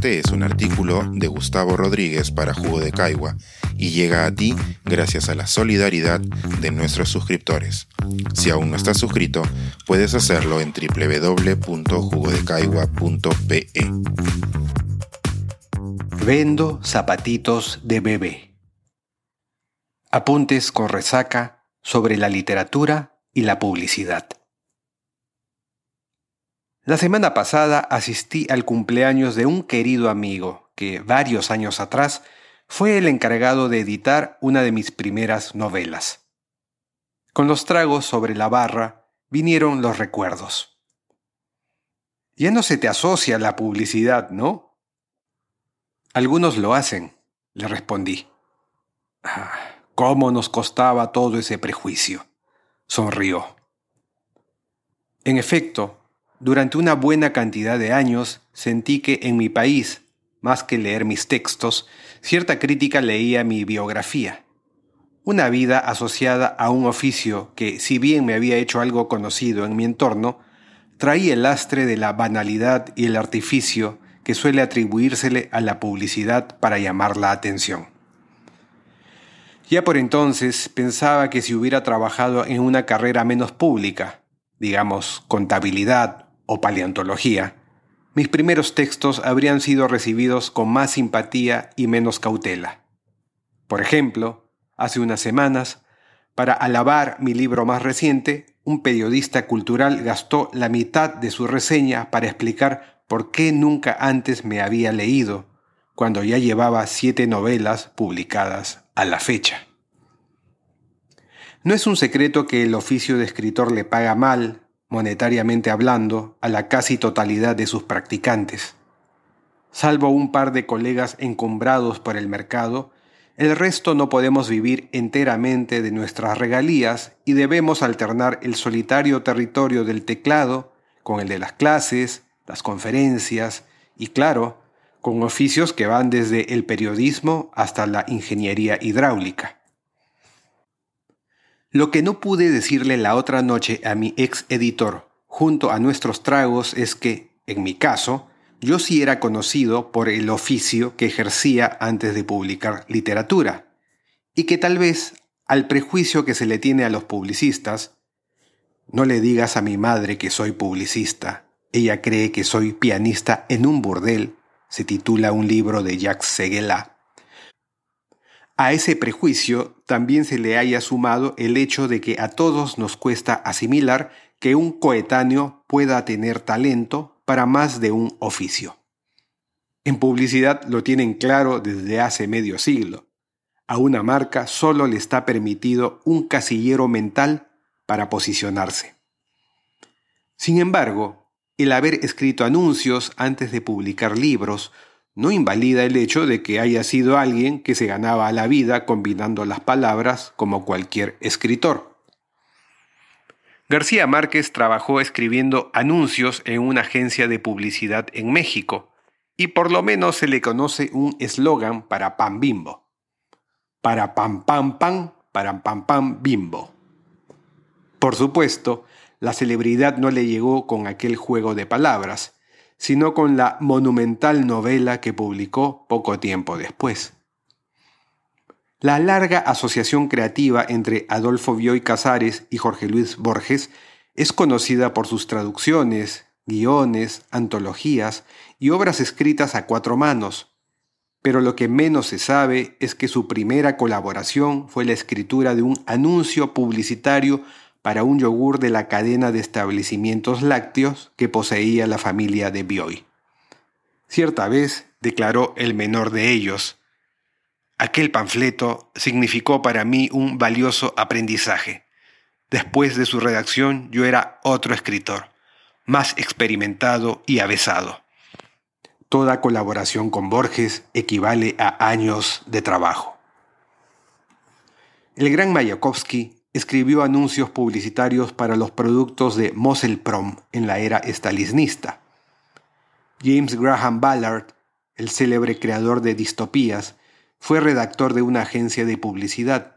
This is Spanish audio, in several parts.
Este es un artículo de Gustavo Rodríguez para Jugo de Caigua y llega a ti gracias a la solidaridad de nuestros suscriptores. Si aún no estás suscrito, puedes hacerlo en www.jugodecaigua.pe. Vendo zapatitos de bebé. Apuntes con resaca sobre la literatura y la publicidad. La semana pasada asistí al cumpleaños de un querido amigo que varios años atrás fue el encargado de editar una de mis primeras novelas. Con los tragos sobre la barra vinieron los recuerdos. Ya no se te asocia la publicidad, ¿no? Algunos lo hacen, le respondí. Ah, ¿Cómo nos costaba todo ese prejuicio? Sonrió. En efecto, durante una buena cantidad de años sentí que en mi país, más que leer mis textos, cierta crítica leía mi biografía. Una vida asociada a un oficio que, si bien me había hecho algo conocido en mi entorno, traía el lastre de la banalidad y el artificio que suele atribuírsele a la publicidad para llamar la atención. Ya por entonces pensaba que si hubiera trabajado en una carrera menos pública, digamos contabilidad o paleontología, mis primeros textos habrían sido recibidos con más simpatía y menos cautela. Por ejemplo, hace unas semanas, para alabar mi libro más reciente, un periodista cultural gastó la mitad de su reseña para explicar por qué nunca antes me había leído, cuando ya llevaba siete novelas publicadas a la fecha. No es un secreto que el oficio de escritor le paga mal monetariamente hablando, a la casi totalidad de sus practicantes. Salvo un par de colegas encumbrados por el mercado, el resto no podemos vivir enteramente de nuestras regalías y debemos alternar el solitario territorio del teclado con el de las clases, las conferencias y, claro, con oficios que van desde el periodismo hasta la ingeniería hidráulica. Lo que no pude decirle la otra noche a mi ex editor, junto a nuestros tragos, es que, en mi caso, yo sí era conocido por el oficio que ejercía antes de publicar literatura, y que tal vez, al prejuicio que se le tiene a los publicistas, no le digas a mi madre que soy publicista, ella cree que soy pianista en un burdel, se titula un libro de Jacques Seguela, a ese prejuicio también se le haya sumado el hecho de que a todos nos cuesta asimilar que un coetáneo pueda tener talento para más de un oficio. En publicidad lo tienen claro desde hace medio siglo. A una marca solo le está permitido un casillero mental para posicionarse. Sin embargo, el haber escrito anuncios antes de publicar libros no invalida el hecho de que haya sido alguien que se ganaba la vida combinando las palabras como cualquier escritor. García Márquez trabajó escribiendo anuncios en una agencia de publicidad en México y por lo menos se le conoce un eslogan para pan bimbo. Para pam pam pam, para pam pam bimbo. Por supuesto, la celebridad no le llegó con aquel juego de palabras, sino con la monumental novela que publicó poco tiempo después. La larga asociación creativa entre Adolfo Bioy Casares y Jorge Luis Borges es conocida por sus traducciones, guiones, antologías y obras escritas a cuatro manos, pero lo que menos se sabe es que su primera colaboración fue la escritura de un anuncio publicitario para un yogur de la cadena de establecimientos lácteos que poseía la familia de Bioy. Cierta vez declaró el menor de ellos, aquel panfleto significó para mí un valioso aprendizaje. Después de su redacción yo era otro escritor, más experimentado y avesado. Toda colaboración con Borges equivale a años de trabajo. El gran Mayakovsky escribió anuncios publicitarios para los productos de Prom en la era estalinista. James Graham Ballard, el célebre creador de distopías, fue redactor de una agencia de publicidad.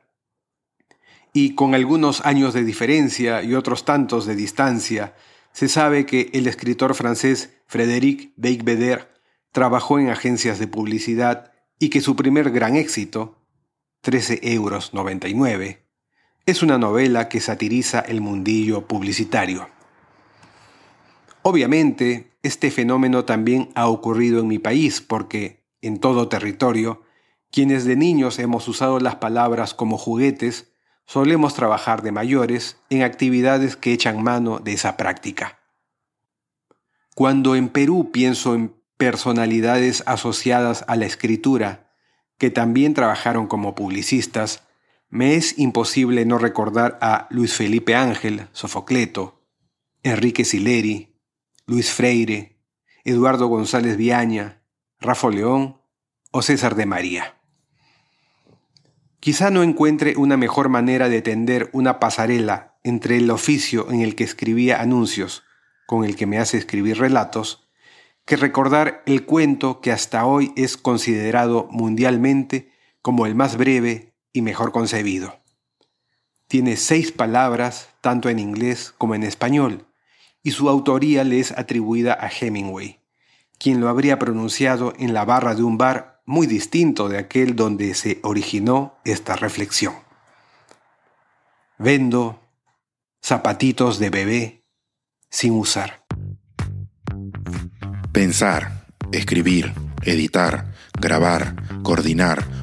Y con algunos años de diferencia y otros tantos de distancia, se sabe que el escritor francés Frédéric Beigbeder trabajó en agencias de publicidad y que su primer gran éxito, 13 euros 99, es una novela que satiriza el mundillo publicitario. Obviamente, este fenómeno también ha ocurrido en mi país porque, en todo territorio, quienes de niños hemos usado las palabras como juguetes, solemos trabajar de mayores en actividades que echan mano de esa práctica. Cuando en Perú pienso en personalidades asociadas a la escritura, que también trabajaron como publicistas, me es imposible no recordar a Luis Felipe Ángel, Sofocleto, Enrique Sileri, Luis Freire, Eduardo González Viaña, Rafa León o César de María. Quizá no encuentre una mejor manera de tender una pasarela entre el oficio en el que escribía anuncios con el que me hace escribir relatos, que recordar el cuento que hasta hoy es considerado mundialmente como el más breve y mejor concebido. Tiene seis palabras tanto en inglés como en español, y su autoría le es atribuida a Hemingway, quien lo habría pronunciado en la barra de un bar muy distinto de aquel donde se originó esta reflexión. Vendo zapatitos de bebé sin usar. Pensar, escribir, editar, grabar, coordinar,